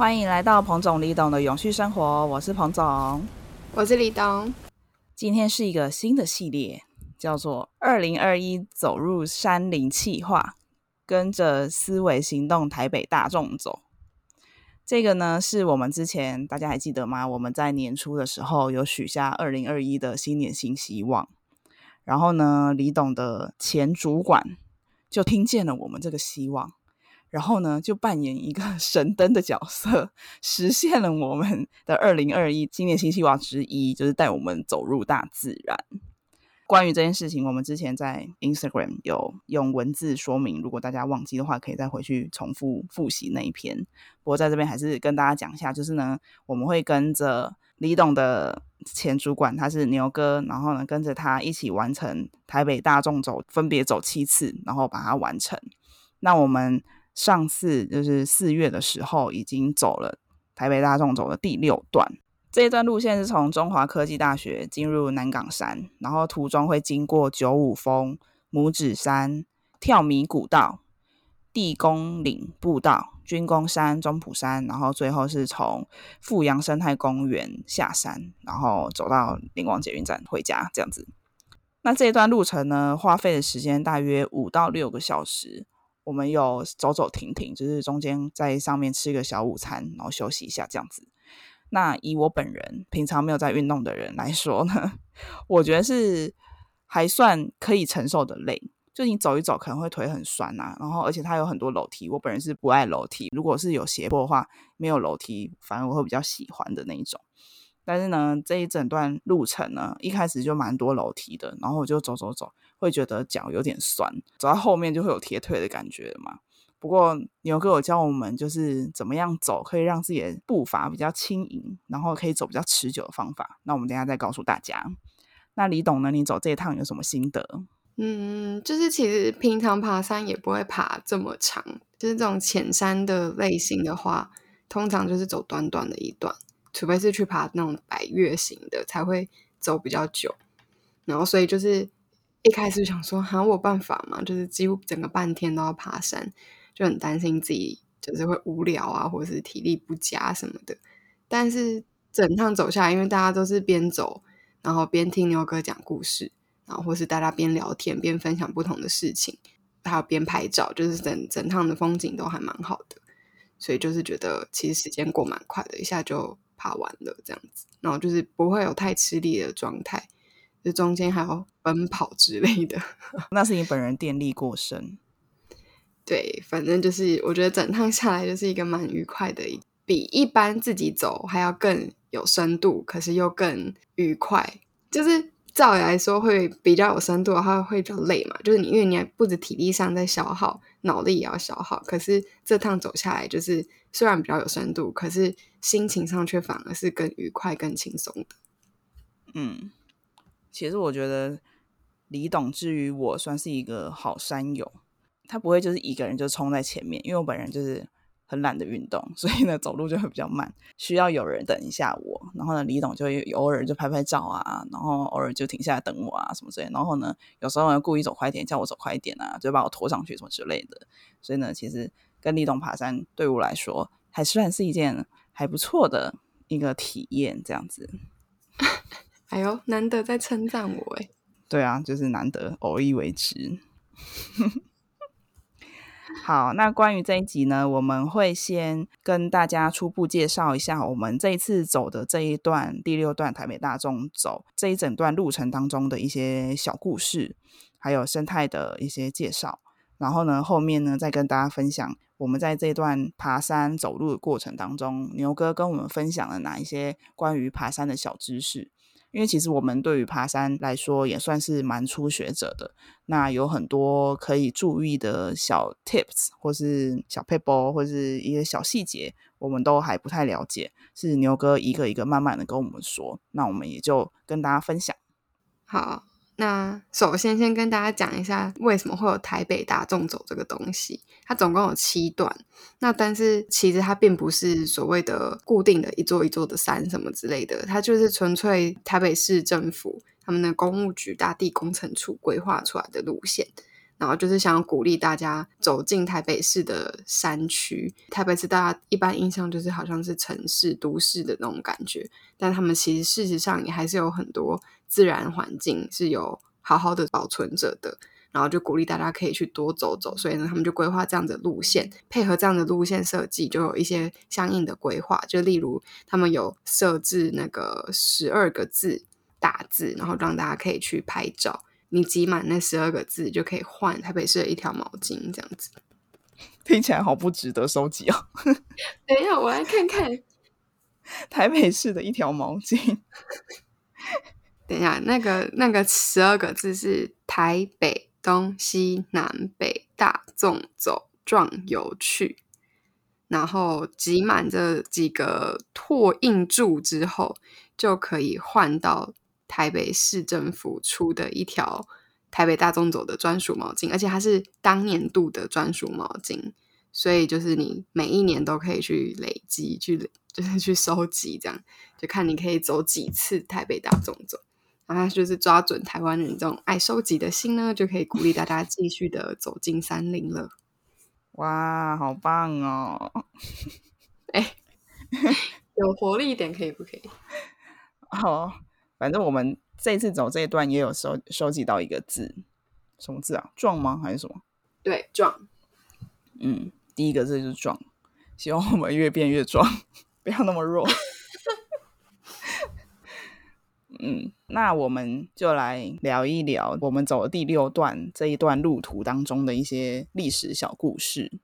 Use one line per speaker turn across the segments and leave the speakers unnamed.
欢迎来到彭总李董的永续生活，我是彭总，
我是李董。
今天是一个新的系列，叫做“二零二一走入山林气化”，跟着思维行动台北大众走。这个呢，是我们之前大家还记得吗？我们在年初的时候有许下二零二一的新年新希望，然后呢，李董的前主管就听见了我们这个希望。然后呢，就扮演一个 神灯的角色，实现了我们的二零二一今年新希望之一，就是带我们走入大自然。关于这件事情，我们之前在 Instagram 有用文字说明，如果大家忘记的话，可以再回去重复复习那一篇。不过在这边还是跟大家讲一下，就是呢，我们会跟着李董的前主管，他是牛哥，然后呢，跟着他一起完成台北大众走，分别走七次，然后把它完成。那我们。上次就是四月的时候，已经走了台北大众走的第六段。这一段路线是从中华科技大学进入南港山，然后途中会经过九五峰、拇指山、跳米古道、地宫岭步道、军工山、中埔山，然后最后是从富阳生态公园下山，然后走到灵光捷运站回家这样子。那这一段路程呢，花费的时间大约五到六个小时。我们有走走停停，就是中间在上面吃个小午餐，然后休息一下这样子。那以我本人平常没有在运动的人来说呢，我觉得是还算可以承受的累。就你走一走可能会腿很酸呐，然后而且它有很多楼梯，我本人是不爱楼梯。如果是有斜坡的话，没有楼梯反而我会比较喜欢的那一种。但是呢，这一整段路程呢，一开始就蛮多楼梯的，然后我就走走走。会觉得脚有点酸，走到后面就会有铁腿的感觉嘛。不过牛哥有教我们，就是怎么样走可以让自己的步伐比较轻盈，然后可以走比较持久的方法。那我们等下再告诉大家。那李董呢？你走这一趟有什么心得？
嗯，就是其实平常爬山也不会爬这么长，就是这种浅山的类型的话，通常就是走短短的一段，除非是去爬那种百越型的，才会走比较久。然后所以就是。一开始想说，哈，我有办法嘛？就是几乎整个半天都要爬山，就很担心自己就是会无聊啊，或者是体力不佳什么的。但是整趟走下来，因为大家都是边走，然后边听牛哥讲故事，然后或是大家边聊天边分享不同的事情，还有边拍照，就是整整趟的风景都还蛮好的。所以就是觉得其实时间过蛮快的，一下就爬完了这样子，然后就是不会有太吃力的状态。这中间还要奔跑之类的，
那是你本人电力过剩。
对，反正就是我觉得整趟下来就是一个蛮愉快的，比一般自己走还要更有深度，可是又更愉快。就是照理来说会比较有深度的话会比较累嘛，就是你因为你还不止体力上在消耗，脑力也要消耗。可是这趟走下来就是虽然比较有深度，可是心情上却反而是更愉快、更轻松的。
嗯。其实我觉得李董至于我算是一个好山友，他不会就是一个人就冲在前面，因为我本人就是很懒得运动，所以呢走路就会比较慢，需要有人等一下我。然后呢，李董就会偶尔就拍拍照啊，然后偶尔就停下来等我啊什么之类。然后呢，有时候故意走快点，叫我走快一点啊，就把我拖上去什么之类的。所以呢，其实跟李董爬山对我来说，还算是一件还不错的一个体验，这样子。
哎呦，难得在称赞我哎！
对啊，就是难得，偶一为之。好，那关于这一集呢，我们会先跟大家初步介绍一下我们这一次走的这一段第六段台北大众走这一整段路程当中的一些小故事，还有生态的一些介绍。然后呢，后面呢再跟大家分享我们在这段爬山走路的过程当中，牛哥跟我们分享了哪一些关于爬山的小知识。因为其实我们对于爬山来说也算是蛮初学者的，那有很多可以注意的小 tips 或是小 paper 或是一些小细节，我们都还不太了解，是牛哥一个一个慢慢的跟我们说，那我们也就跟大家分享。
好。那首先，先跟大家讲一下为什么会有台北大众走这个东西。它总共有七段，那但是其实它并不是所谓的固定的一座一座的山什么之类的，它就是纯粹台北市政府他们的公务局大地工程处规划出来的路线。然后就是想鼓励大家走进台北市的山区。台北市大家一般印象就是好像是城市都市的那种感觉，但他们其实事实上也还是有很多自然环境是有好好的保存着的。然后就鼓励大家可以去多走走，所以呢，他们就规划这样的路线，配合这样的路线设计，就有一些相应的规划。就例如，他们有设置那个十二个字打字，然后让大家可以去拍照。你集满那十二个字，就可以换台北市的一条毛巾，这样子。
听起来好不值得收集哦。
等一下，我来看看
台北市的一条毛巾。
等一下，那个那个十二个字是台北。东西南北大纵走壮游去，然后集满这几个拓印柱之后，就可以换到台北市政府出的一条台北大众走的专属毛巾，而且它是当年度的专属毛巾，所以就是你每一年都可以去累积，去 就是去收集，这样就看你可以走几次台北大众走。然后就是抓准台湾人这种爱收集的心呢，就可以鼓励大家继续的走进山林了。
哇，好棒哦！
哎，有活力一点可以不可以？
好，反正我们这次走这一段也有收收集到一个字，什么字啊？壮吗？还是什么？
对，壮。
嗯，第一个字就是壮。希望我们越变越壮，不要那么弱。嗯，那我们就来聊一聊我们走的第六段这一段路途当中的一些历史小故事。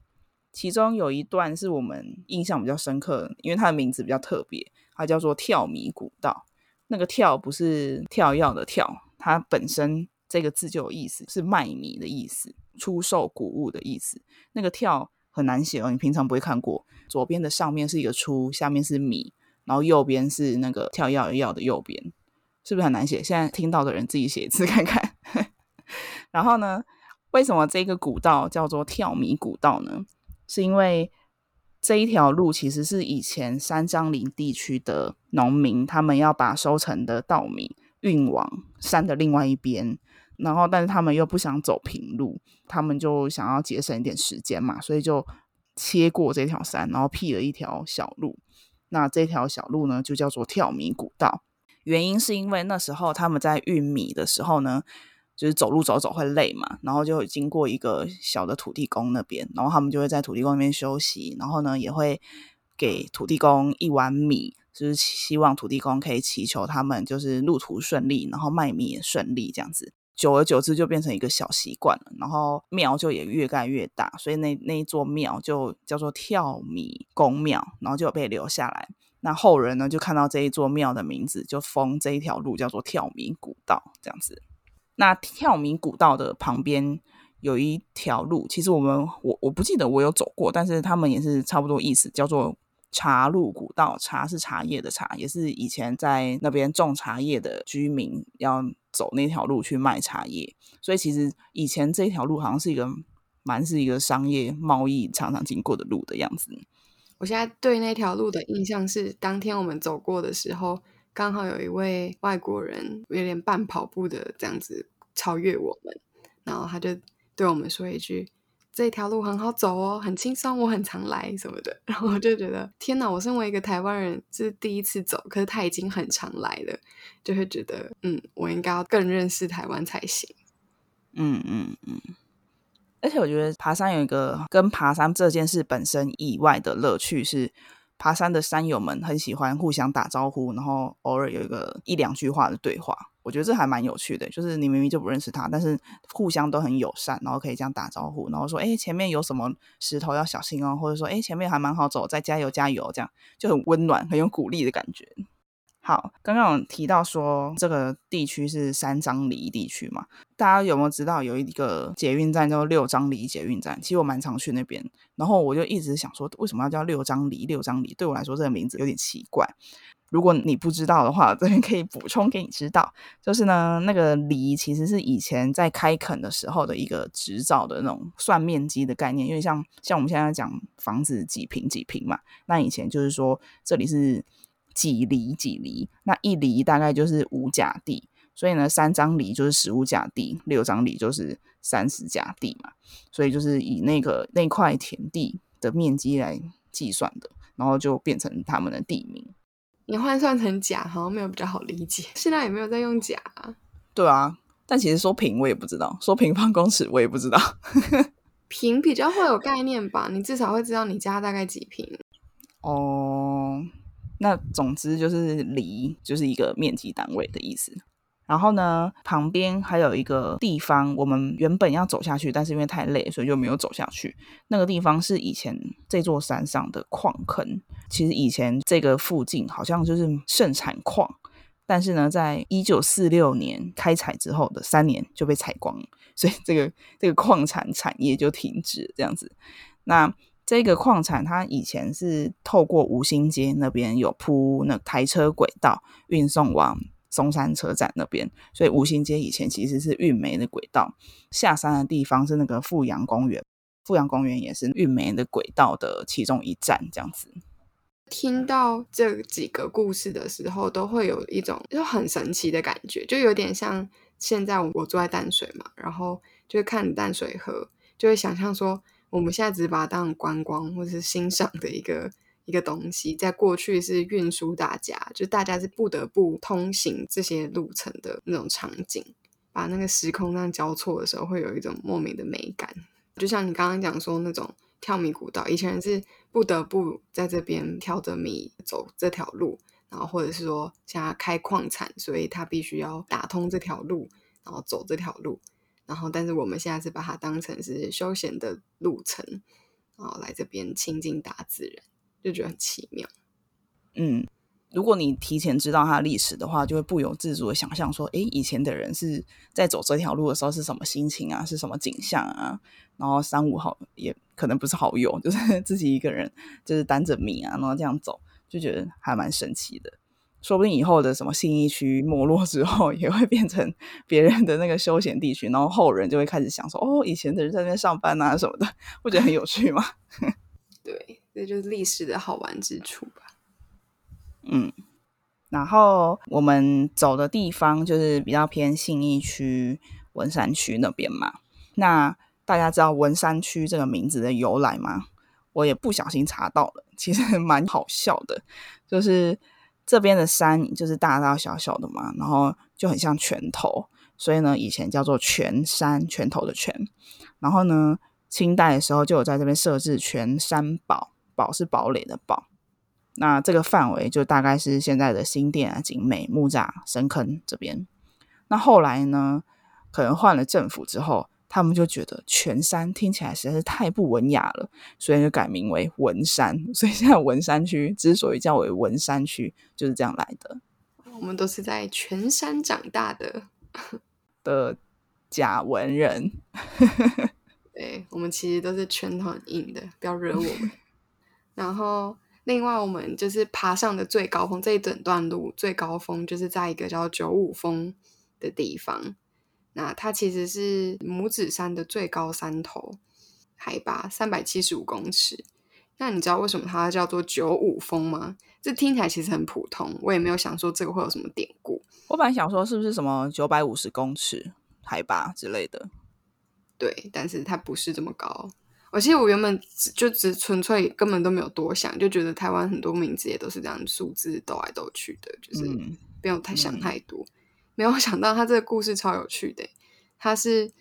其中有一段是我们印象比较深刻，因为它的名字比较特别，它叫做跳米古道。那个“跳”不是跳药的“跳”，它本身这个字就有意思，是卖米的意思，出售谷物的意思。那个“跳”很难写哦，你平常不会看过。左边的上面是一个“出”，下面是米，然后右边是那个跳跃跃的右边。是不是很难写？现在听到的人自己写一次 看看。然后呢，为什么这个古道叫做跳米古道呢？是因为这一条路其实是以前三张林地区的农民，他们要把收成的稻米运往山的另外一边，然后但是他们又不想走平路，他们就想要节省一点时间嘛，所以就切过这条山，然后辟了一条小路。那这条小路呢，就叫做跳米古道。原因是因为那时候他们在运米的时候呢，就是走路走走会累嘛，然后就经过一个小的土地公那边，然后他们就会在土地公那边休息，然后呢也会给土地公一碗米，就是希望土地公可以祈求他们就是路途顺利，然后卖米也顺利这样子。久而久之就变成一个小习惯了，然后庙就也越盖越大，所以那那一座庙就叫做跳米公庙，然后就被留下来。那后人呢，就看到这一座庙的名字，就封这一条路叫做跳米古道，这样子。那跳米古道的旁边有一条路，其实我们我我不记得我有走过，但是他们也是差不多意思，叫做茶路古道。茶是茶叶的茶，也是以前在那边种茶叶的居民要走那条路去卖茶叶，所以其实以前这条路好像是一个蛮是一个商业贸易常常经过的路的样子。
我现在对那条路的印象是，当天我们走过的时候，刚好有一位外国人有点半跑步的这样子超越我们，然后他就对我们说一句：“这条路很好走哦，很轻松，我很常来什么的。”然后我就觉得天哪，我身为一个台湾人是第一次走，可是他已经很常来了，就会觉得嗯，我应该要更认识台湾才行。
嗯嗯嗯。而且我觉得爬山有一个跟爬山这件事本身以外的乐趣，是爬山的山友们很喜欢互相打招呼，然后偶尔有一个一两句话的对话。我觉得这还蛮有趣的，就是你明明就不认识他，但是互相都很友善，然后可以这样打招呼，然后说：“哎，前面有什么石头要小心哦。”或者说：“哎，前面还蛮好走，再加油加油。”这样就很温暖，很有鼓励的感觉。好，刚刚有提到说这个地区是三张犁地区嘛？大家有没有知道有一个捷运站叫六张犁捷运站？其实我蛮常去那边，然后我就一直想说，为什么要叫六张犁？六张犁对我来说这个名字有点奇怪。如果你不知道的话，这边可以补充给你知道，就是呢，那个犁其实是以前在开垦的时候的一个执照的那种算面积的概念，因为像像我们现在讲房子几平几平嘛，那以前就是说这里是。几厘几厘，那一厘大概就是五甲地，所以呢，三张犁就是十五甲地，六张犁就是三十甲地嘛。所以就是以那个那块田地的面积来计算的，然后就变成他们的地名。
你换算成甲好像没有比较好理解。现在也没有在用甲。
对啊，但其实说平我也不知道，说平方公尺我也不知道。
平比较会有概念吧？你至少会知道你家大概几平。
哦，那总之就是犁就是一个面积单位的意思。然后呢，旁边还有一个地方，我们原本要走下去，但是因为太累，所以就没有走下去。那个地方是以前这座山上的矿坑。其实以前这个附近好像就是盛产矿，但是呢，在一九四六年开采之后的三年就被采光，所以这个这个矿产产业就停止这样子。那这个矿产它以前是透过吴兴街那边有铺那台车轨道运送往。松山车站那边，所以吴兴街以前其实是运煤的轨道。下山的地方是那个富阳公园，富阳公园也是运煤的轨道的其中一站。这样子，
听到这几个故事的时候，都会有一种就很神奇的感觉，就有点像现在我住在淡水嘛，然后就会看淡水河，就会想象说，我们现在只是把它当观光或者是欣赏的一个。一个东西，在过去是运输大家，就大家是不得不通行这些路程的那种场景，把那个时空这样交错的时候，会有一种莫名的美感。就像你刚刚讲说那种跳米古道，以前人是不得不在这边挑着米走这条路，然后或者是说现在开矿产，所以他必须要打通这条路，然后走这条路，然后但是我们现在是把它当成是休闲的路程，然后来这边亲近大自然。就觉得很奇妙，
嗯，如果你提前知道它历史的话，就会不由自主的想象说，哎，以前的人是在走这条路的时候是什么心情啊，是什么景象啊？然后三五好也可能不是好友，就是 自己一个人，就是担着米啊，然后这样走，就觉得还蛮神奇的。说不定以后的什么信义区没落之后，也会变成别人的那个休闲地区，然后后人就会开始想说，哦，以前的人在那边上班啊什么的，不觉得很有趣吗？
对。这就是历史的好玩之处吧。
嗯，然后我们走的地方就是比较偏信义区、文山区那边嘛。那大家知道文山区这个名字的由来吗？我也不小心查到了，其实蛮好笑的。就是这边的山就是大大小小的嘛，然后就很像拳头，所以呢，以前叫做拳山，拳头的拳。然后呢，清代的时候就有在这边设置拳山堡。堡是堡垒的堡，那这个范围就大概是现在的新店啊、景美、木栅、深坑这边。那后来呢，可能换了政府之后，他们就觉得全山听起来实在是太不文雅了，所以就改名为文山。所以现在文山区之所以叫为文山区，就是这样来的。
我们都是在全山长大的
的假文人，
对我们其实都是拳头很硬的，不要惹我们。然后，另外我们就是爬上的最高峰，这一整段路最高峰就是在一个叫九五峰的地方。那它其实是拇指山的最高山头，海拔三百七十五公尺。那你知道为什么它叫做九五峰吗？这听起来其实很普通，我也没有想说这个会有什么典故。
我本来想说是不是什么九百五十公尺海拔之类的，
对，但是它不是这么高。而且我原本就只纯粹根本都没有多想，就觉得台湾很多名字也都是这样数字斗来斗去的，就是不用太想太多。没有想到他这个故事超有趣的，他是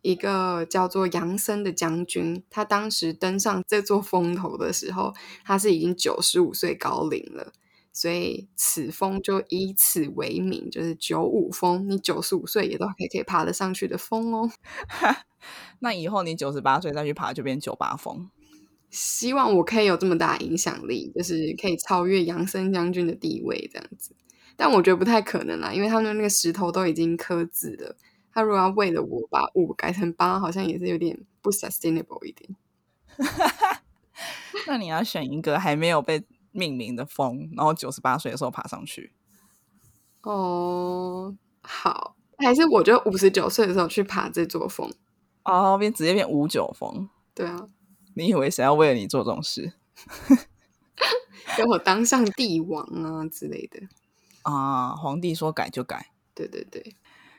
一个叫做杨森的将军，他当时登上这座峰头的时候，他是已经九十五岁高龄了。所以此峰就以此为名，就是九五峰。你九十五岁也都可以可以爬得上去的峰哦。
那以后你九十八岁再去爬，就变九八峰。
希望我可以有这么大影响力，就是可以超越杨森将军的地位这样子。但我觉得不太可能啦，因为他们那个石头都已经刻字了。他如果要为了我把五改成八，好像也是有点不 sustainable 一点。
那你要选一个还没有被。命名的峰，然后九十八岁的时候爬上去。
哦，好，还是我就五十九岁的时候去爬这座峰。
哦，变直接变五九峰。
对啊，
你以为谁要为了你做这种事？
给我当上帝王啊之类的。
啊，皇帝说改就改。
对对对，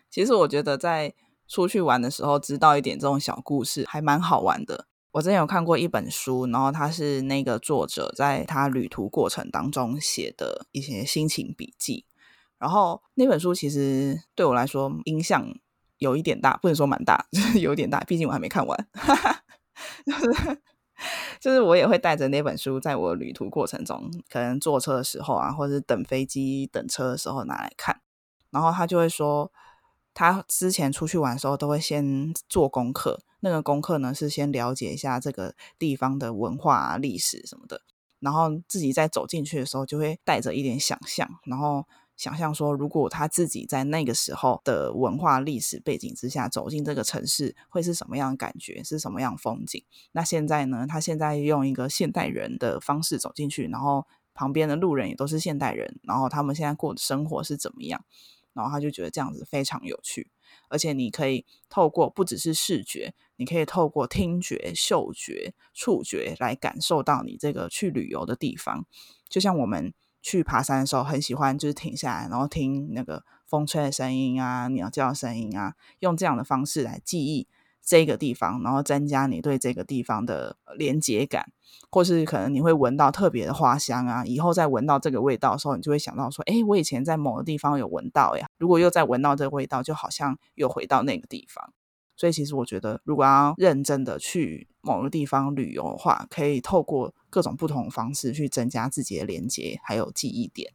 其实我觉得在出去玩的时候，知道一点这种小故事，还蛮好玩的。我之前有看过一本书，然后它是那个作者在他旅途过程当中写的一些心情笔记。然后那本书其实对我来说影响有一点大，不能说蛮大，就 是有点大，毕竟我还没看完。就是就是我也会带着那本书，在我旅途过程中，可能坐车的时候啊，或者等飞机、等车的时候拿来看。然后他就会说，他之前出去玩的时候都会先做功课。那个功课呢是先了解一下这个地方的文化、历史什么的，然后自己在走进去的时候就会带着一点想象，然后想象说，如果他自己在那个时候的文化历史背景之下走进这个城市，会是什么样的感觉，是什么样的风景？那现在呢，他现在用一个现代人的方式走进去，然后旁边的路人也都是现代人，然后他们现在过的生活是怎么样？然后他就觉得这样子非常有趣，而且你可以透过不只是视觉，你可以透过听觉、嗅觉、触觉来感受到你这个去旅游的地方。就像我们去爬山的时候，很喜欢就是停下来，然后听那个风吹的声音啊、鸟叫的声音啊，用这样的方式来记忆。这个地方，然后增加你对这个地方的连接感，或是可能你会闻到特别的花香啊，以后再闻到这个味道的时候，你就会想到说，哎，我以前在某个地方有闻到呀。如果又再闻到这个味道，就好像又回到那个地方。所以其实我觉得，如果要认真的去某个地方旅游的话，可以透过各种不同的方式去增加自己的连接，还有记忆点。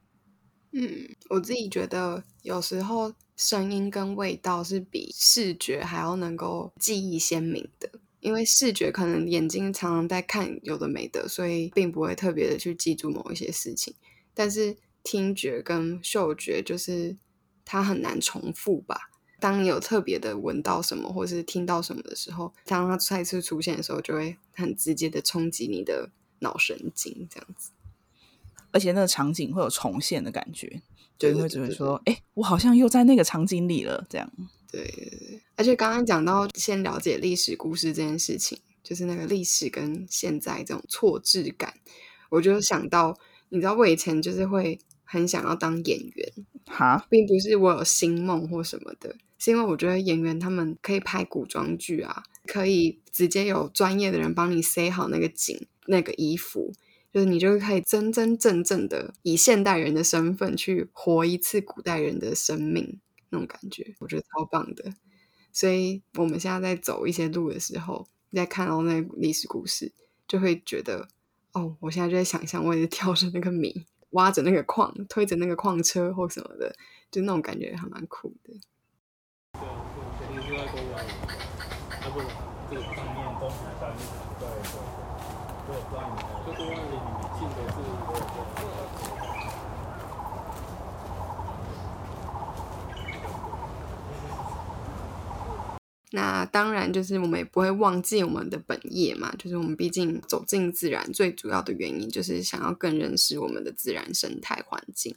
嗯，我自己觉得有时候声音跟味道是比视觉还要能够记忆鲜明的，因为视觉可能眼睛常常在看有的没的，所以并不会特别的去记住某一些事情。但是听觉跟嗅觉就是它很难重复吧？当你有特别的闻到什么或是听到什么的时候，当它再次出现的时候，就会很直接的冲击你的脑神经，这样子。
而且那个场景会有重现的感觉，就会觉得说，哎，我好像又在那个场景里了，这样。
对对对。而且刚刚讲到先了解历史故事这件事情，就是那个历史跟现在这种错置感，我就想到，你知道我以前就是会很想要当演员，
哈，
并不是我有星梦或什么的，是因为我觉得演员他们可以拍古装剧啊，可以直接有专业的人帮你塞好那个景、那个衣服。就是你就可以真真正正的以现代人的身份去活一次古代人的生命，那种感觉，我觉得超棒的。所以我们现在在走一些路的时候，在看到那历史故事，就会觉得，哦，我现在就在想象，我也跳着那个米，挖着那个矿，推着那个矿车或什么的，就那种感觉还蛮酷的。那当然，就是我们也不会忘记我们的本业嘛。就是我们毕竟走进自然，最主要的原因就是想要更认识我们的自然生态环境。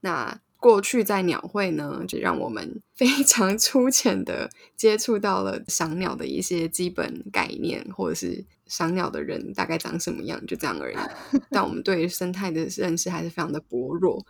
那过去在鸟会呢，就让我们 非常粗浅的接触到了赏鸟的一些基本概念，或者是赏鸟的人大概长什么样，就这样而已。但我们对生态的认识还是非常的薄弱，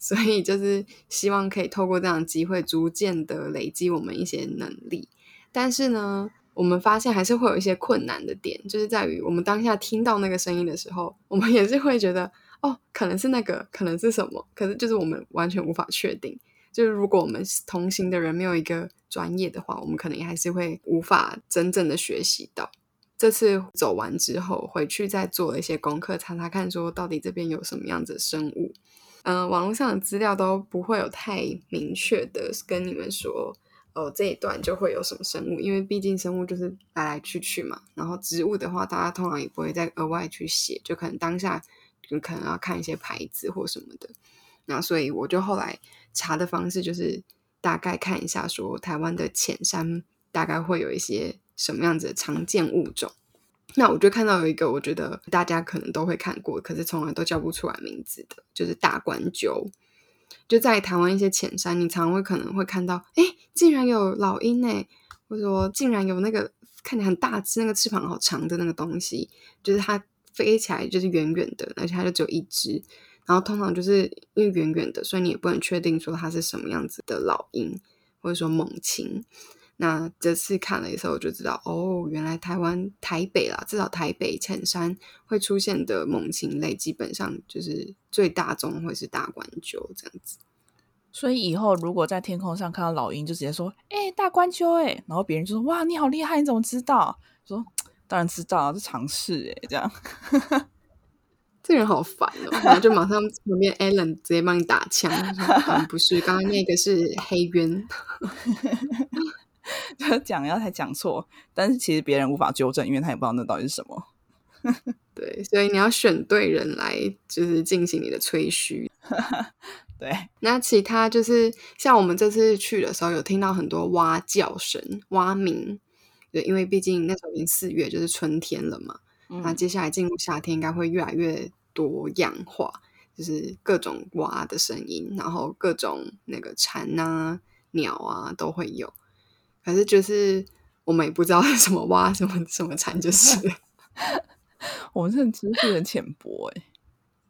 所以就是希望可以透过这样的机会，逐渐的累积我们一些能力。但是呢，我们发现还是会有一些困难的点，就是在于我们当下听到那个声音的时候，我们也是会觉得。哦，可能是那个，可能是什么？可是就是我们完全无法确定。就是如果我们同行的人没有一个专业的话，我们可能也还是会无法真正的学习到。这次走完之后，回去再做了一些功课，查查看，说到底这边有什么样子的生物。嗯，网络上的资料都不会有太明确的跟你们说，哦，这一段就会有什么生物，因为毕竟生物就是来来去去嘛。然后植物的话，大家通常也不会再额外去写，就可能当下。就可能要看一些牌子或什么的，那所以我就后来查的方式就是大概看一下，说台湾的浅山大概会有一些什么样子的常见物种。那我就看到有一个，我觉得大家可能都会看过，可是从来都叫不出来名字的，就是大冠鸠。就在台湾一些浅山，你常会可能会看到，哎，竟然有老鹰呢，或者说竟然有那个看起来很大只、那个翅膀好长的那个东西，就是它。飞起来就是远远的，而且它就只有一只。然后通常就是因为远远的，所以你也不能确定说它是什么样子的老鹰，或者说猛禽。那这次看了的时候，我就知道哦，原来台湾台北啦，至少台北浅山会出现的猛禽类，基本上就是最大宗会是大冠鸠这样子。
所以以后如果在天空上看到老鹰，就直接说：“哎，大冠鸠！”哎，然后别人就说：“哇，你好厉害，你怎么知道？”说：“当然知道，这常识哎。”这样，
这人好烦哦，然后就马上旁边 Allen 直接帮你打枪，不是，刚刚那个是黑鸢。
就讲然后才讲错，但是其实别人无法纠正，因为他也不知道那到底是什么。
对，所以你要选对人来，就是进行你的吹嘘。
对，
那其他就是像我们这次去的时候，有听到很多蛙叫声、蛙鸣。对，因为毕竟那时候已经四月，就是春天了嘛。那接下来进入夏天，应该会越来越多样化，就是各种蛙的声音，然后各种那个蝉啊、鸟啊都会有。可是就是我们也不知道 什么蛙什么什么蝉，就是
我们这知识很浅薄哎，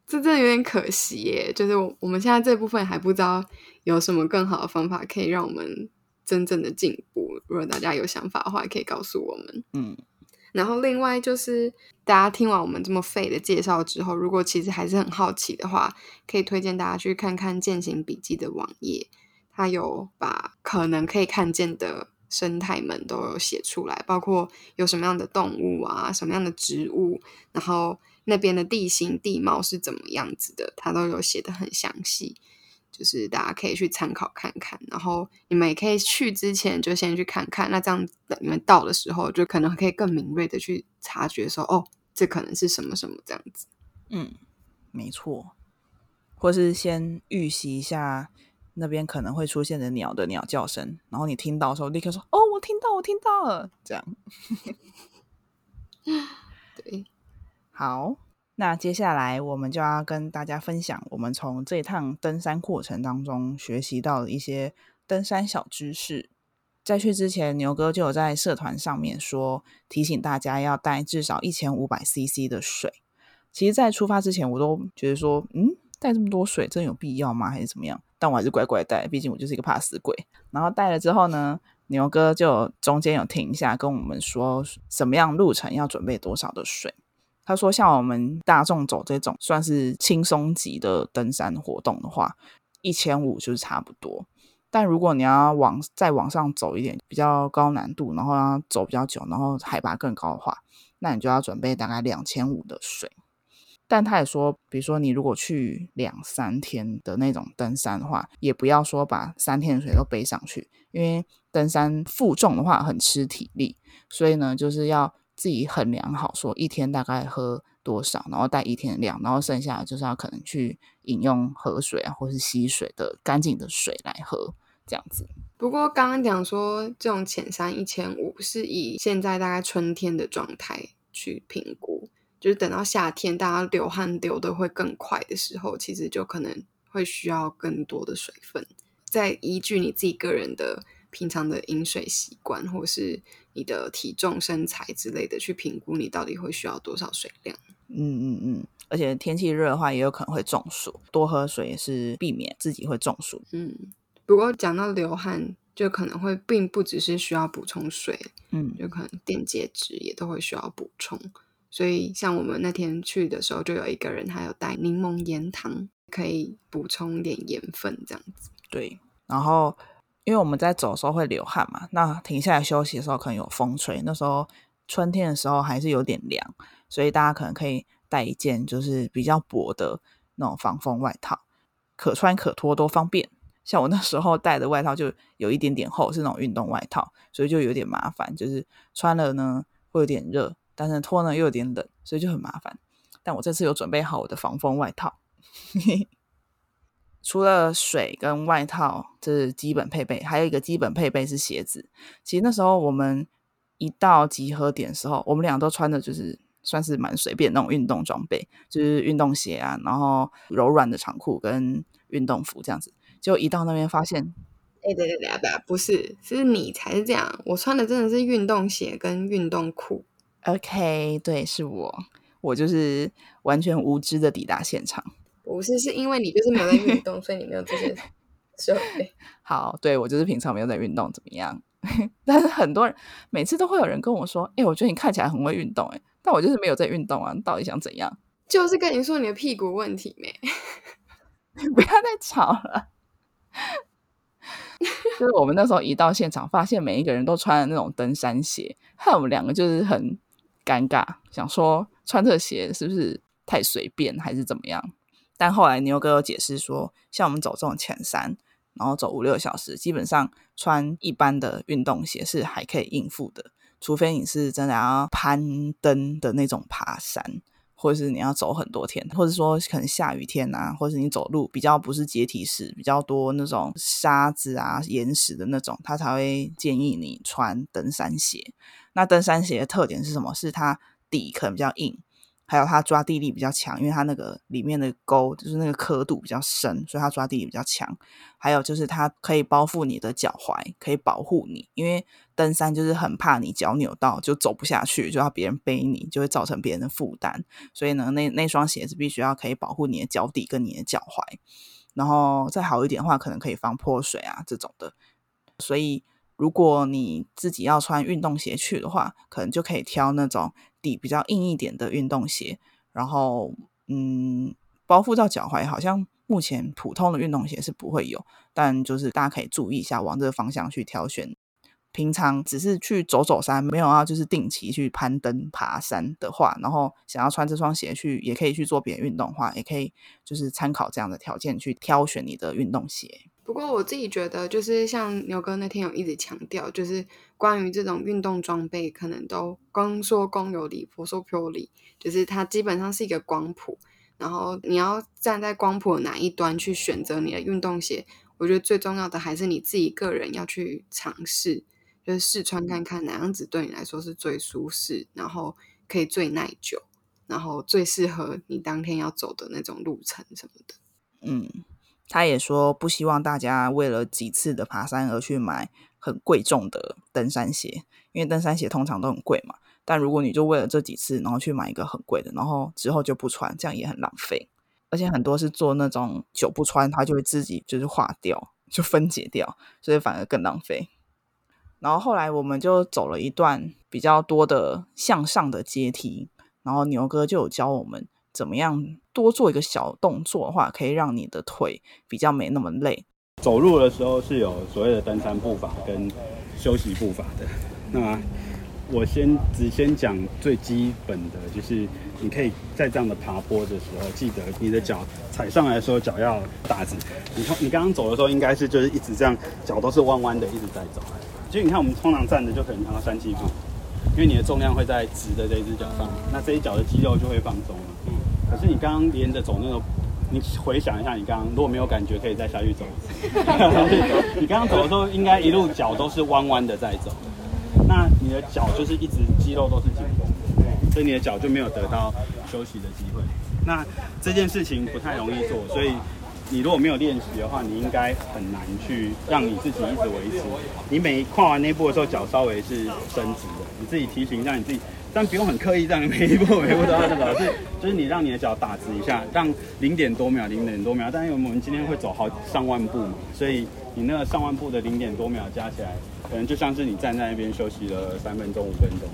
这真的有点可惜耶。就是我我们现在这部分还不知道有什么更好的方法可以让我们真正的进步。如果大家有想法的话，可以告诉我们。嗯，然后另外就是大家听完我们这么废的介绍之后，如果其实还是很好奇的话，可以推荐大家去看看《践行笔记》的网页，它有把可能可以看见的。生态们都有写出来，包括有什么样的动物啊，什么样的植物，然后那边的地形地貌是怎么样子的，它都有写的很详细，就是大家可以去参考看看。然后你们也可以去之前就先去看看，那这样等你们到的时候，就可能可以更敏锐的去察觉说，哦，这可能是什么什么这样子。
嗯，没错，或是先预习一下。那边可能会出现的鸟的鸟叫声，然后你听到的时候，立刻说：“哦，我听到，我听到了。”这样。
对，
好，那接下来我们就要跟大家分享我们从这趟登山过程当中学习到的一些登山小知识。在去之前，牛哥就有在社团上面说，提醒大家要带至少一千五百 CC 的水。其实，在出发之前，我都觉得说，嗯，带这么多水，真有必要吗？还是怎么样？但我还是乖乖带，毕竟我就是一个怕死鬼。然后带了之后呢，牛哥就中间有停一下，跟我们说什么样路程要准备多少的水。他说，像我们大众走这种算是轻松级的登山活动的话，一千五就是差不多。但如果你要往再往上走一点，比较高难度，然后要走比较久，然后海拔更高的话，那你就要准备大概两千五的水。但他也说，比如说你如果去两三天的那种登山的话，也不要说把三天的水都背上去，因为登山负重的话很吃体力，所以呢，就是要自己衡量好，说一天大概喝多少，然后带一天的量，然后剩下的就是要可能去饮用河水啊，或是溪水的干净的水来喝，这样子。
不过刚刚讲说，这种浅山一千五是以现在大概春天的状态去评估。就是等到夏天，大家流汗流的会更快的时候，其实就可能会需要更多的水分。再依据你自己个人的平常的饮水习惯，或是你的体重、身材之类的，去评估你到底会需要多少水量。
嗯嗯嗯，而且天气热的话，也有可能会中暑，多喝水也是避免自己会中暑。
嗯，不过讲到流汗，就可能会并不只是需要补充水，
嗯，
就可能电解质也都会需要补充。所以，像我们那天去的时候，就有一个人他有带柠檬盐糖，可以补充点盐分这样子。
对，然后因为我们在走的时候会流汗嘛，那停下来休息的时候可能有风吹，那时候春天的时候还是有点凉，所以大家可能可以带一件就是比较薄的那种防风外套，可穿可脱都方便。像我那时候带的外套就有一点点厚，是那种运动外套，所以就有点麻烦，就是穿了呢会有点热。但是脱呢又有点冷，所以就很麻烦。但我这次有准备好我的防风外套。除了水跟外套，这是基本配备，还有一个基本配备是鞋子。其实那时候我们一到集合点的时候，我们俩都穿的就是算是蛮随便那种运动装备，就是运动鞋啊，然后柔软的长裤跟运动服这样子。就一到那边发现，
哎，对对对对，不是，是你才是这样。我穿的真的是运动鞋跟运动裤。
OK，对，是我，我就是完全无知的抵达现场。
不是，是因为你就是没有在运动，所以你没有这些 设备。
好，对我就是平常没有在运动，怎么样？但是很多人每次都会有人跟我说：“哎、我觉得你看起来很会运动。”哎，但我就是没有在运动啊，你到底想怎样？
就是跟你说你的屁股问题没？
不要再吵了。就是我们那时候一到现场，发现每一个人都穿了那种登山鞋，害我们两个就是很尴尬，想说穿这鞋是不是太随便，还是怎么样？但后来牛哥有解释说，像我们走这种浅山，然后走五六小时，基本上穿一般的运动鞋是还可以应付的，除非你是真的要攀登的那种爬山。或者是你要走很多天，或者说可能下雨天啊，或者是你走路比较不是阶梯式，比较多那种沙子啊、岩石的那种，他才会建议你穿登山鞋。那登山鞋的特点是什么？是它底可能比较硬，还有它抓地力比较强，因为它那个里面的沟就是那个刻度比较深，所以它抓地力比较强。还有就是它可以包覆你的脚踝，可以保护你，因为登山就是很怕你脚扭到就走不下去，就要别人背你，就会造成别人的负担。所以呢，那那双鞋子必须要可以保护你的脚底跟你的脚踝，然后再好一点的话，可能可以防泼水啊这种的。所以如果你自己要穿运动鞋去的话，可能就可以挑那种底比较硬一点的运动鞋，然后嗯，包覆到脚踝好像。目前普通的运动鞋是不会有，但就是大家可以注意一下，往这个方向去挑选。平常只是去走走山，没有要就是定期去攀登爬山的话，然后想要穿这双鞋去，也可以去做别的运动话，也可以就是参考这样的条件去挑选你的运动鞋。
不过我自己觉得，就是像牛哥那天有一直强调，就是关于这种运动装备，可能都公说公有理，婆说婆有理，就是它基本上是一个光谱。然后你要站在光谱的哪一端去选择你的运动鞋，我觉得最重要的还是你自己个人要去尝试，就是试穿看看哪样子对你来说是最舒适，然后可以最耐久，然后最适合你当天要走的那种路程什么的。
嗯，他也说不希望大家为了几次的爬山而去买很贵重的登山鞋，因为登山鞋通常都很贵嘛。但如果你就为了这几次，然后去买一个很贵的，然后之后就不穿，这样也很浪费。而且很多是做那种久不穿，它就会自己就是化掉，就分解掉，所以反而更浪费。然后后来我们就走了一段比较多的向上的阶梯，然后牛哥就有教我们怎么样多做一个小动作的话，可以让你的腿比较没那么累。
走路的时候是有所谓的登山步伐跟休息步伐的，那。我先只先讲最基本的，就是你可以在这样的爬坡的时候，记得你的脚踩上来的时候脚要打直。你看你刚刚走的时候应该是就是一直这样，脚都是弯弯的，一直在走。其实你看我们通常站着就可能看到三七步，因为你的重量会在直的这一只脚上，那这一脚的肌肉就会放松了。嗯。可是你刚刚连着走那个，你回想一下，你刚刚如果没有感觉，可以再下去走。你刚刚走的时候，应该一路脚都是弯弯的在走。那你的脚就是一直肌肉都是紧绷的，所以你的脚就没有得到休息的机会。那这件事情不太容易做，所以你如果没有练习的话，你应该很难去让你自己一直维持。你每跨完那步的时候，脚稍微是伸直的，你自己提醒一下你自己，但不用很刻意让你每一步每一步都要那个，是就是你让你的脚打直一下，让零点多秒、零点多秒。但是我们今天会走好上万步嘛，所以你那个上万步的零点多秒加起来。可能就像是你站在那边休息了三分钟、五分钟，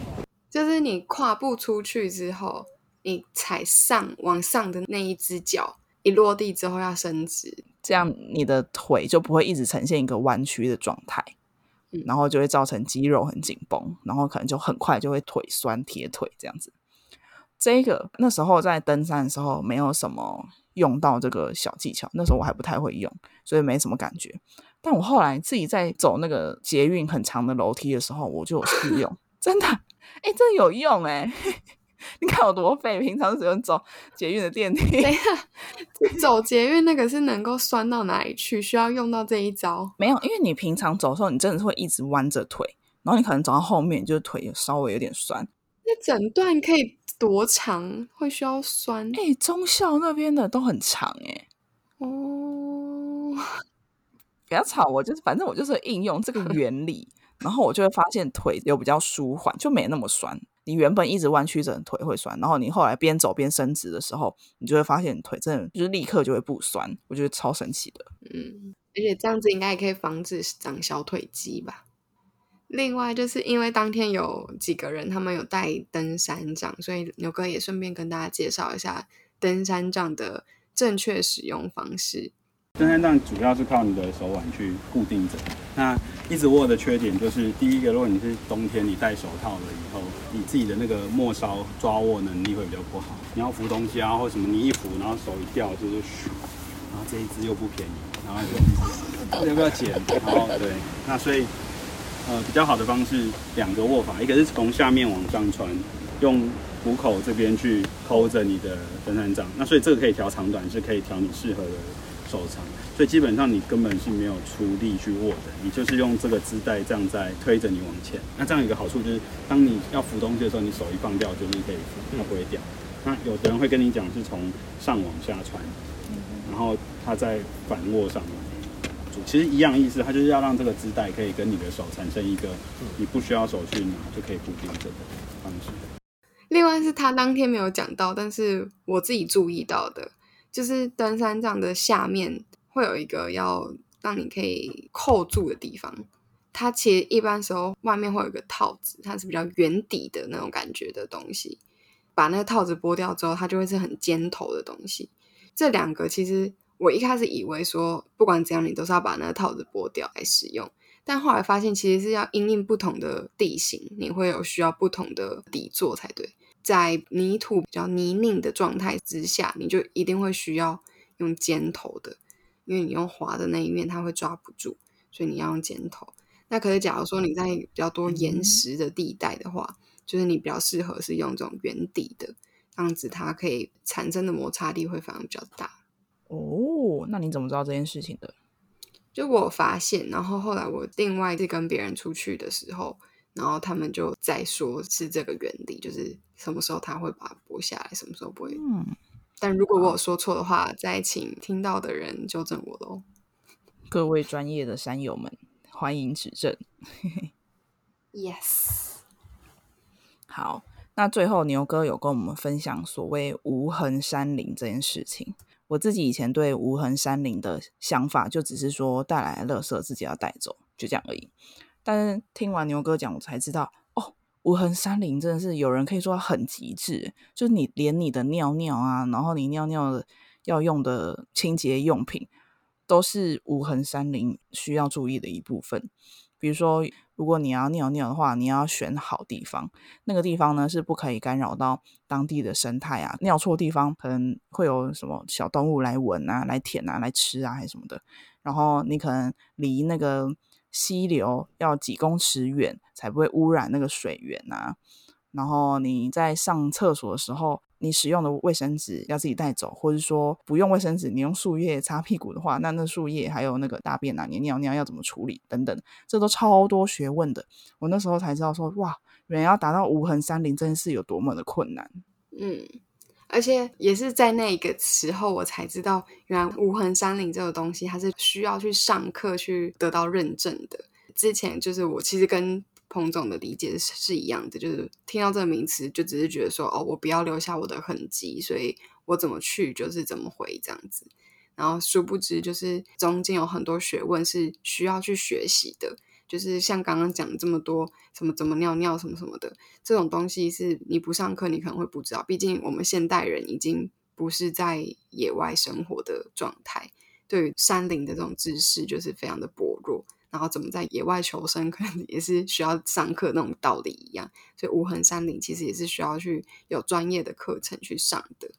就是你跨步出去之后，你踩上往上的那一只脚一落地之后要伸直，
这样你的腿就不会一直呈现一个弯曲的状态，然后就会造成肌肉很紧绷，然后可能就很快就会腿酸、贴腿这样子。这个那时候在登山的时候没有什么用到这个小技巧，那时候我还不太会用，所以没什么感觉。但我后来自己在走那个捷运很长的楼梯的时候，我就有试用，真的，哎，真的有用哎！你看我多废，平常只用走捷运的电梯。
等一下，走捷运那个是能够酸到哪里去？需要用到这一招？
没有，因为你平常走的时候，你真的是会一直弯着腿，然后你可能走到后面，就是腿稍微有点酸。
那整段可以多长？会需要酸？
哎，中校那边的都很长哎。
哦。
不要吵我，就是反正我就是应用这个原理，然后我就会发现腿有比较舒缓，就没那么酸。你原本一直弯曲着腿会酸，然后你后来边走边伸直的时候，你就会发现腿真的就是立刻就会不酸，我觉得超神奇的。
嗯，而且这样子应该也可以防止长小腿肌吧。另外，就是因为当天有几个人他们有带登山杖，所以牛哥也顺便跟大家介绍一下登山杖的正确使用方式。
登山杖主要是靠你的手腕去固定着。那一直握的缺点就是，第一个，如果你是冬天你戴手套了以后，你自己的那个末梢抓握能力会比较不好。你要扶东西啊，或什么，你一扶，然后手一掉就是咻，然后这一支又不便宜，然后就要不要剪？然后对，那所以。呃，比较好的方式，两个握法，一个是从下面往上穿，用虎口这边去抠着你的登山杖，那所以这个可以调长短，是可以调你适合的手长，所以基本上你根本是没有出力去握的，你就是用这个支带这样在推着你往前。那这样一个好处就是，当你要扶东西的时候，你手一放掉就是可以扶，它不会掉。那有的人会跟你讲是从上往下穿，然后它在反握上面。其实一样意思，它就是要让这个织带可以跟你的手产生一个你不需要手去拿就可以固定这个方式。
另外是他当天没有讲到，但是我自己注意到的，就是登山杖的下面会有一个要让你可以扣住的地方。它其实一般时候外面会有一个套子，它是比较圆底的那种感觉的东西。把那个套子剥掉之后，它就会是很尖头的东西。这两个其实。我一开始以为说，不管怎样，你都是要把那个套子剥掉来使用。但后来发现，其实是要因应不同的地形，你会有需要不同的底座才对。在泥土比较泥泞的状态之下，你就一定会需要用尖头的，因为你用滑的那一面它会抓不住，所以你要用尖头。那可是假如说你在比较多岩石的地带的话，就是你比较适合是用这种圆底的，这样子它可以产生的摩擦力会反而比较大。
哦，那你怎么知道这件事情的？
就我发现，然后后来我另外是跟别人出去的时候，然后他们就在说是这个原理，就是什么时候他会把它剥下来，什么时候不会。嗯，但如果我有说错的话，再请听到的人纠正我喽。
各位专业的山友们，欢迎指正。
Yes。
好，那最后牛哥有跟我们分享所谓无痕山林这件事情。我自己以前对无痕山林的想法，就只是说带来垃圾自己要带走，就这样而已。但是听完牛哥讲，我才知道，哦，无痕山林真的是有人可以说很极致，就是你连你的尿尿啊，然后你尿尿的要用的清洁用品，都是无痕山林需要注意的一部分，比如说。如果你要尿尿的话，你要选好地方。那个地方呢是不可以干扰到当地的生态啊。尿错地方可能会有什么小动物来闻啊、来舔啊、来吃啊，还是什么的。然后你可能离那个溪流要几公尺远，才不会污染那个水源啊。然后你在上厕所的时候。你使用的卫生纸要自己带走，或者说不用卫生纸，你用树叶擦屁股的话，那那树叶还有那个大便啊，你尿尿要怎么处理等等，这都超多学问的。我那时候才知道说，哇，原来要达到无痕山林，真的是有多么的困难。
嗯，而且也是在那个时候，我才知道，原来无痕山林这个东西，它是需要去上课去得到认证的。之前就是我其实跟。彭总的理解是一样的，就是听到这个名词，就只是觉得说，哦，我不要留下我的痕迹，所以我怎么去就是怎么回这样子。然后殊不知，就是中间有很多学问是需要去学习的，就是像刚刚讲这么多，什么怎么尿尿什么什么的，这种东西是你不上课你可能会不知道。毕竟我们现代人已经不是在野外生活的状态，对于山林的这种知识就是非常的薄弱。然后怎么在野外求生，可能也是需要上课那种道理一样。所以无痕山林其实也是需要去有专业的课程去上的。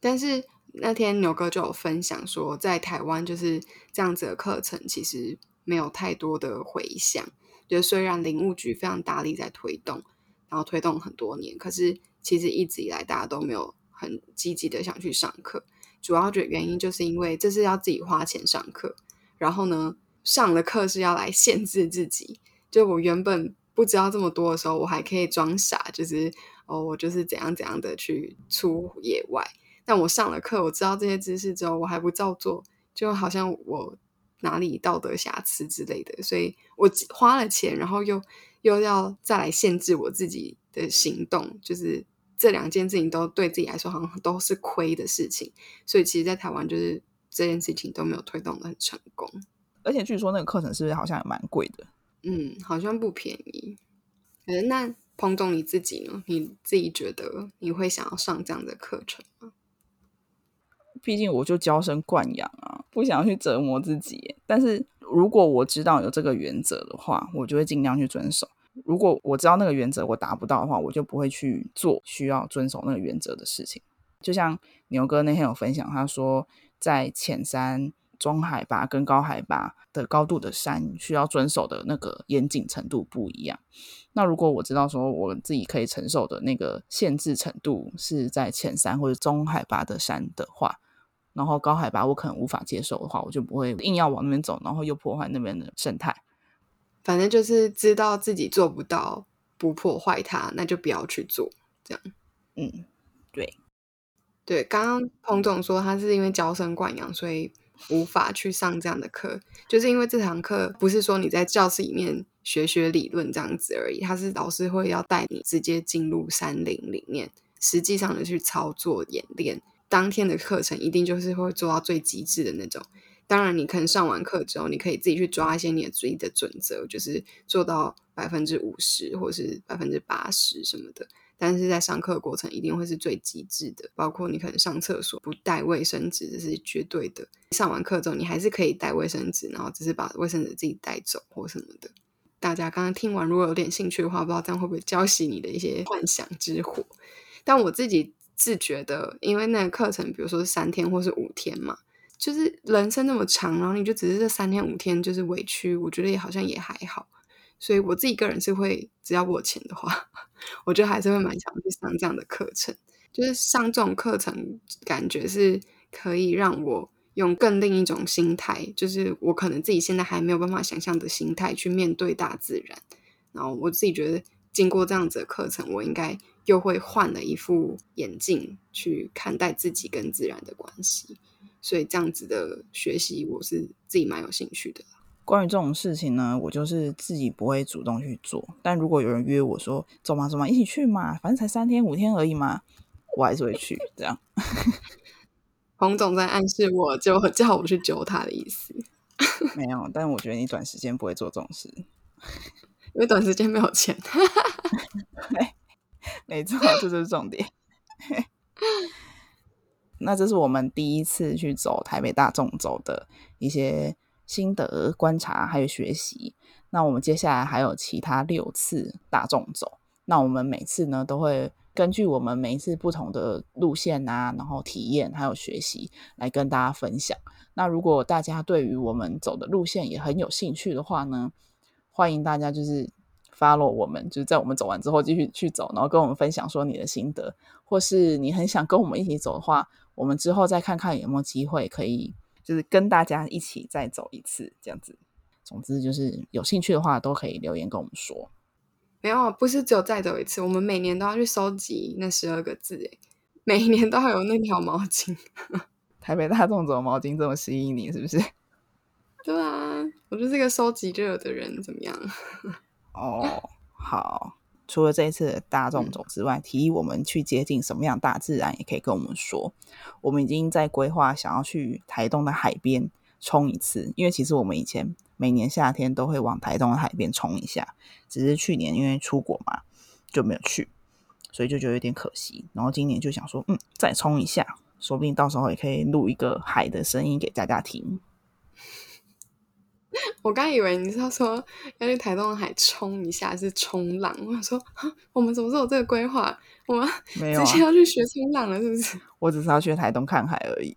但是那天牛哥就有分享说，在台湾就是这样子的课程，其实没有太多的回响。就虽然林务局非常大力在推动，然后推动很多年，可是其实一直以来大家都没有很积极的想去上课。主要的原因就是因为这是要自己花钱上课，然后呢？上了课是要来限制自己，就我原本不知道这么多的时候，我还可以装傻，就是哦，我就是怎样怎样的去出野外。但我上了课，我知道这些知识之后，我还不照做，就好像我哪里道德瑕疵之类的，所以我花了钱，然后又又要再来限制我自己的行动，就是这两件事情都对自己来说好像都是亏的事情，所以其实，在台湾就是这件事情都没有推动的很成功。
而且据说那个课程是不是好像也蛮贵的？
嗯，好像不便宜。呃，那彭总你自己呢？你自己觉得你会想要上这样的课程吗？
毕竟我就娇生惯养啊，不想去折磨自己。但是如果我知道有这个原则的话，我就会尽量去遵守。如果我知道那个原则我达不到的话，我就不会去做需要遵守那个原则的事情。就像牛哥那天有分享，他说在浅山、中海拔跟高海拔的高度的山，需要遵守的那个严谨程度不一样。那如果我知道说我自己可以承受的那个限制程度是在浅山或者中海拔的山的话，然后高海拔我可能无法接受的话，我就不会硬要往那边走，然后又破坏那边的生态。
反正就是知道自己做不到，不破坏它，那就不要去做。这样，
嗯，对，
对。刚刚彭总说他是因为娇生惯养，所以无法去上这样的课，就是因为这堂课不是说你在教室里面学学理论这样子而已，他是老师会要带你直接进入山林里面，实际上的去操作演练。当天的课程一定就是会做到最极致的那种。当然，你可能上完课之后，你可以自己去抓一些你的自己的准则，就是做到百分之五十或是百分之八十什么的。但是在上课过程一定会是最极致的，包括你可能上厕所不带卫生纸，这是绝对的。上完课之后，你还是可以带卫生纸，然后只是把卫生纸自己带走或什么的。大家刚刚听完，如果有点兴趣的话，不知道这样会不会浇熄你的一些幻想之火？但我自己。自觉的，因为那个课程，比如说是三天或是五天嘛，就是人生那么长，然后你就只是这三天五天就是委屈，我觉得也好像也还好。所以我自己个人是会，只要我钱的话，我觉得还是会蛮想去上这样的课程。就是上这种课程，感觉是可以让我用更另一种心态，就是我可能自己现在还没有办法想象的心态去面对大自然。然后我自己觉得，经过这样子的课程，我应该。又会换了一副眼镜去看待自己跟自然的关系，所以这样子的学习我是自己蛮有兴趣的。
关于这种事情呢，我就是自己不会主动去做，但如果有人约我说走嘛走嘛一起去嘛，反正才三天五天而已嘛，我还是会去。这样，
洪总在暗示我就叫我去揪他的意思。
没有，但我觉得你短时间不会做这种事，
因为短时间没有钱。
没错，这就是重点。那这是我们第一次去走台北大众走的一些心得观察，还有学习。那我们接下来还有其他六次大众走。那我们每次呢，都会根据我们每一次不同的路线啊，然后体验还有学习来跟大家分享。那如果大家对于我们走的路线也很有兴趣的话呢，欢迎大家就是。Follow 我们，就是在我们走完之后继续去走，然后跟我们分享说你的心得，或是你很想跟我们一起走的话，我们之后再看看有没有机会可以，就是跟大家一起再走一次这样子。总之就是有兴趣的话，都可以留言跟我们说。
没有，不是只有再走一次，我们每年都要去收集那十二个字，诶，每一年都要有那条毛巾。
台北大众走毛巾这么吸引你，是不是？
对啊，我就是个收集热的人，怎么样？
哦，好。除了这一次大众走之外，提议我们去接近什么样大自然，也可以跟我们说。我们已经在规划想要去台东的海边冲一次，因为其实我们以前每年夏天都会往台东的海边冲一下，只是去年因为出国嘛就没有去，所以就觉得有点可惜。然后今年就想说，嗯，再冲一下，说不定到时候也可以录一个海的声音给大家听。
我刚以为你是要说要去台东海冲一下，是冲浪。我想说，我们什么时候有这个规划？我们
没有
直接要去学冲浪了，是不是？
我只是要去台东看海而已。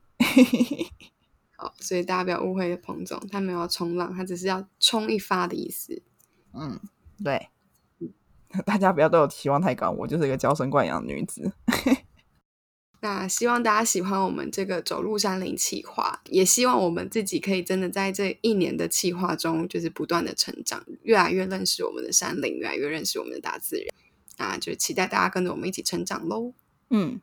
好，所以大家不要误会彭总，他没有要冲浪，他只是要冲一发的意思。
嗯，对。大家不要对我期望太高，我就是一个娇生惯养的女子。
那希望大家喜欢我们这个走入山林企划，也希望我们自己可以真的在这一年的企划中，就是不断的成长，越来越认识我们的山林，越来越认识我们的大自然。那就期待大家跟着我们一起成长喽。
嗯，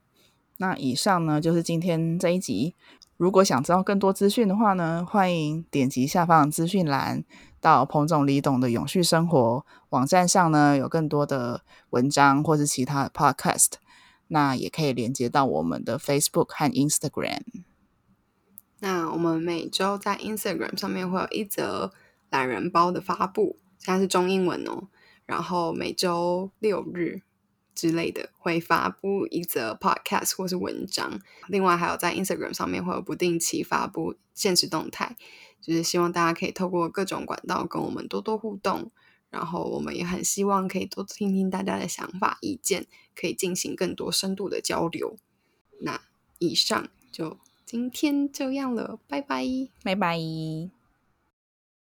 那以上呢就是今天这一集如果想知道更多资讯的话呢，欢迎点击下方资讯栏，到彭总李董的永续生活网站上呢，有更多的文章或是其他的 podcast。那也可以连接到我们的 Facebook 和 Instagram。
那我们每周在 Instagram 上面会有一则懒人包的发布，现在是中英文哦。然后每周六日之类的会发布一则 podcast 或是文章。另外还有在 Instagram 上面会有不定期发布现实动态，就是希望大家可以透过各种管道跟我们多多互动。然后我们也很希望可以多听听大家的想法、意见，可以进行更多深度的交流。那以上就今天这样了，拜拜，
拜拜。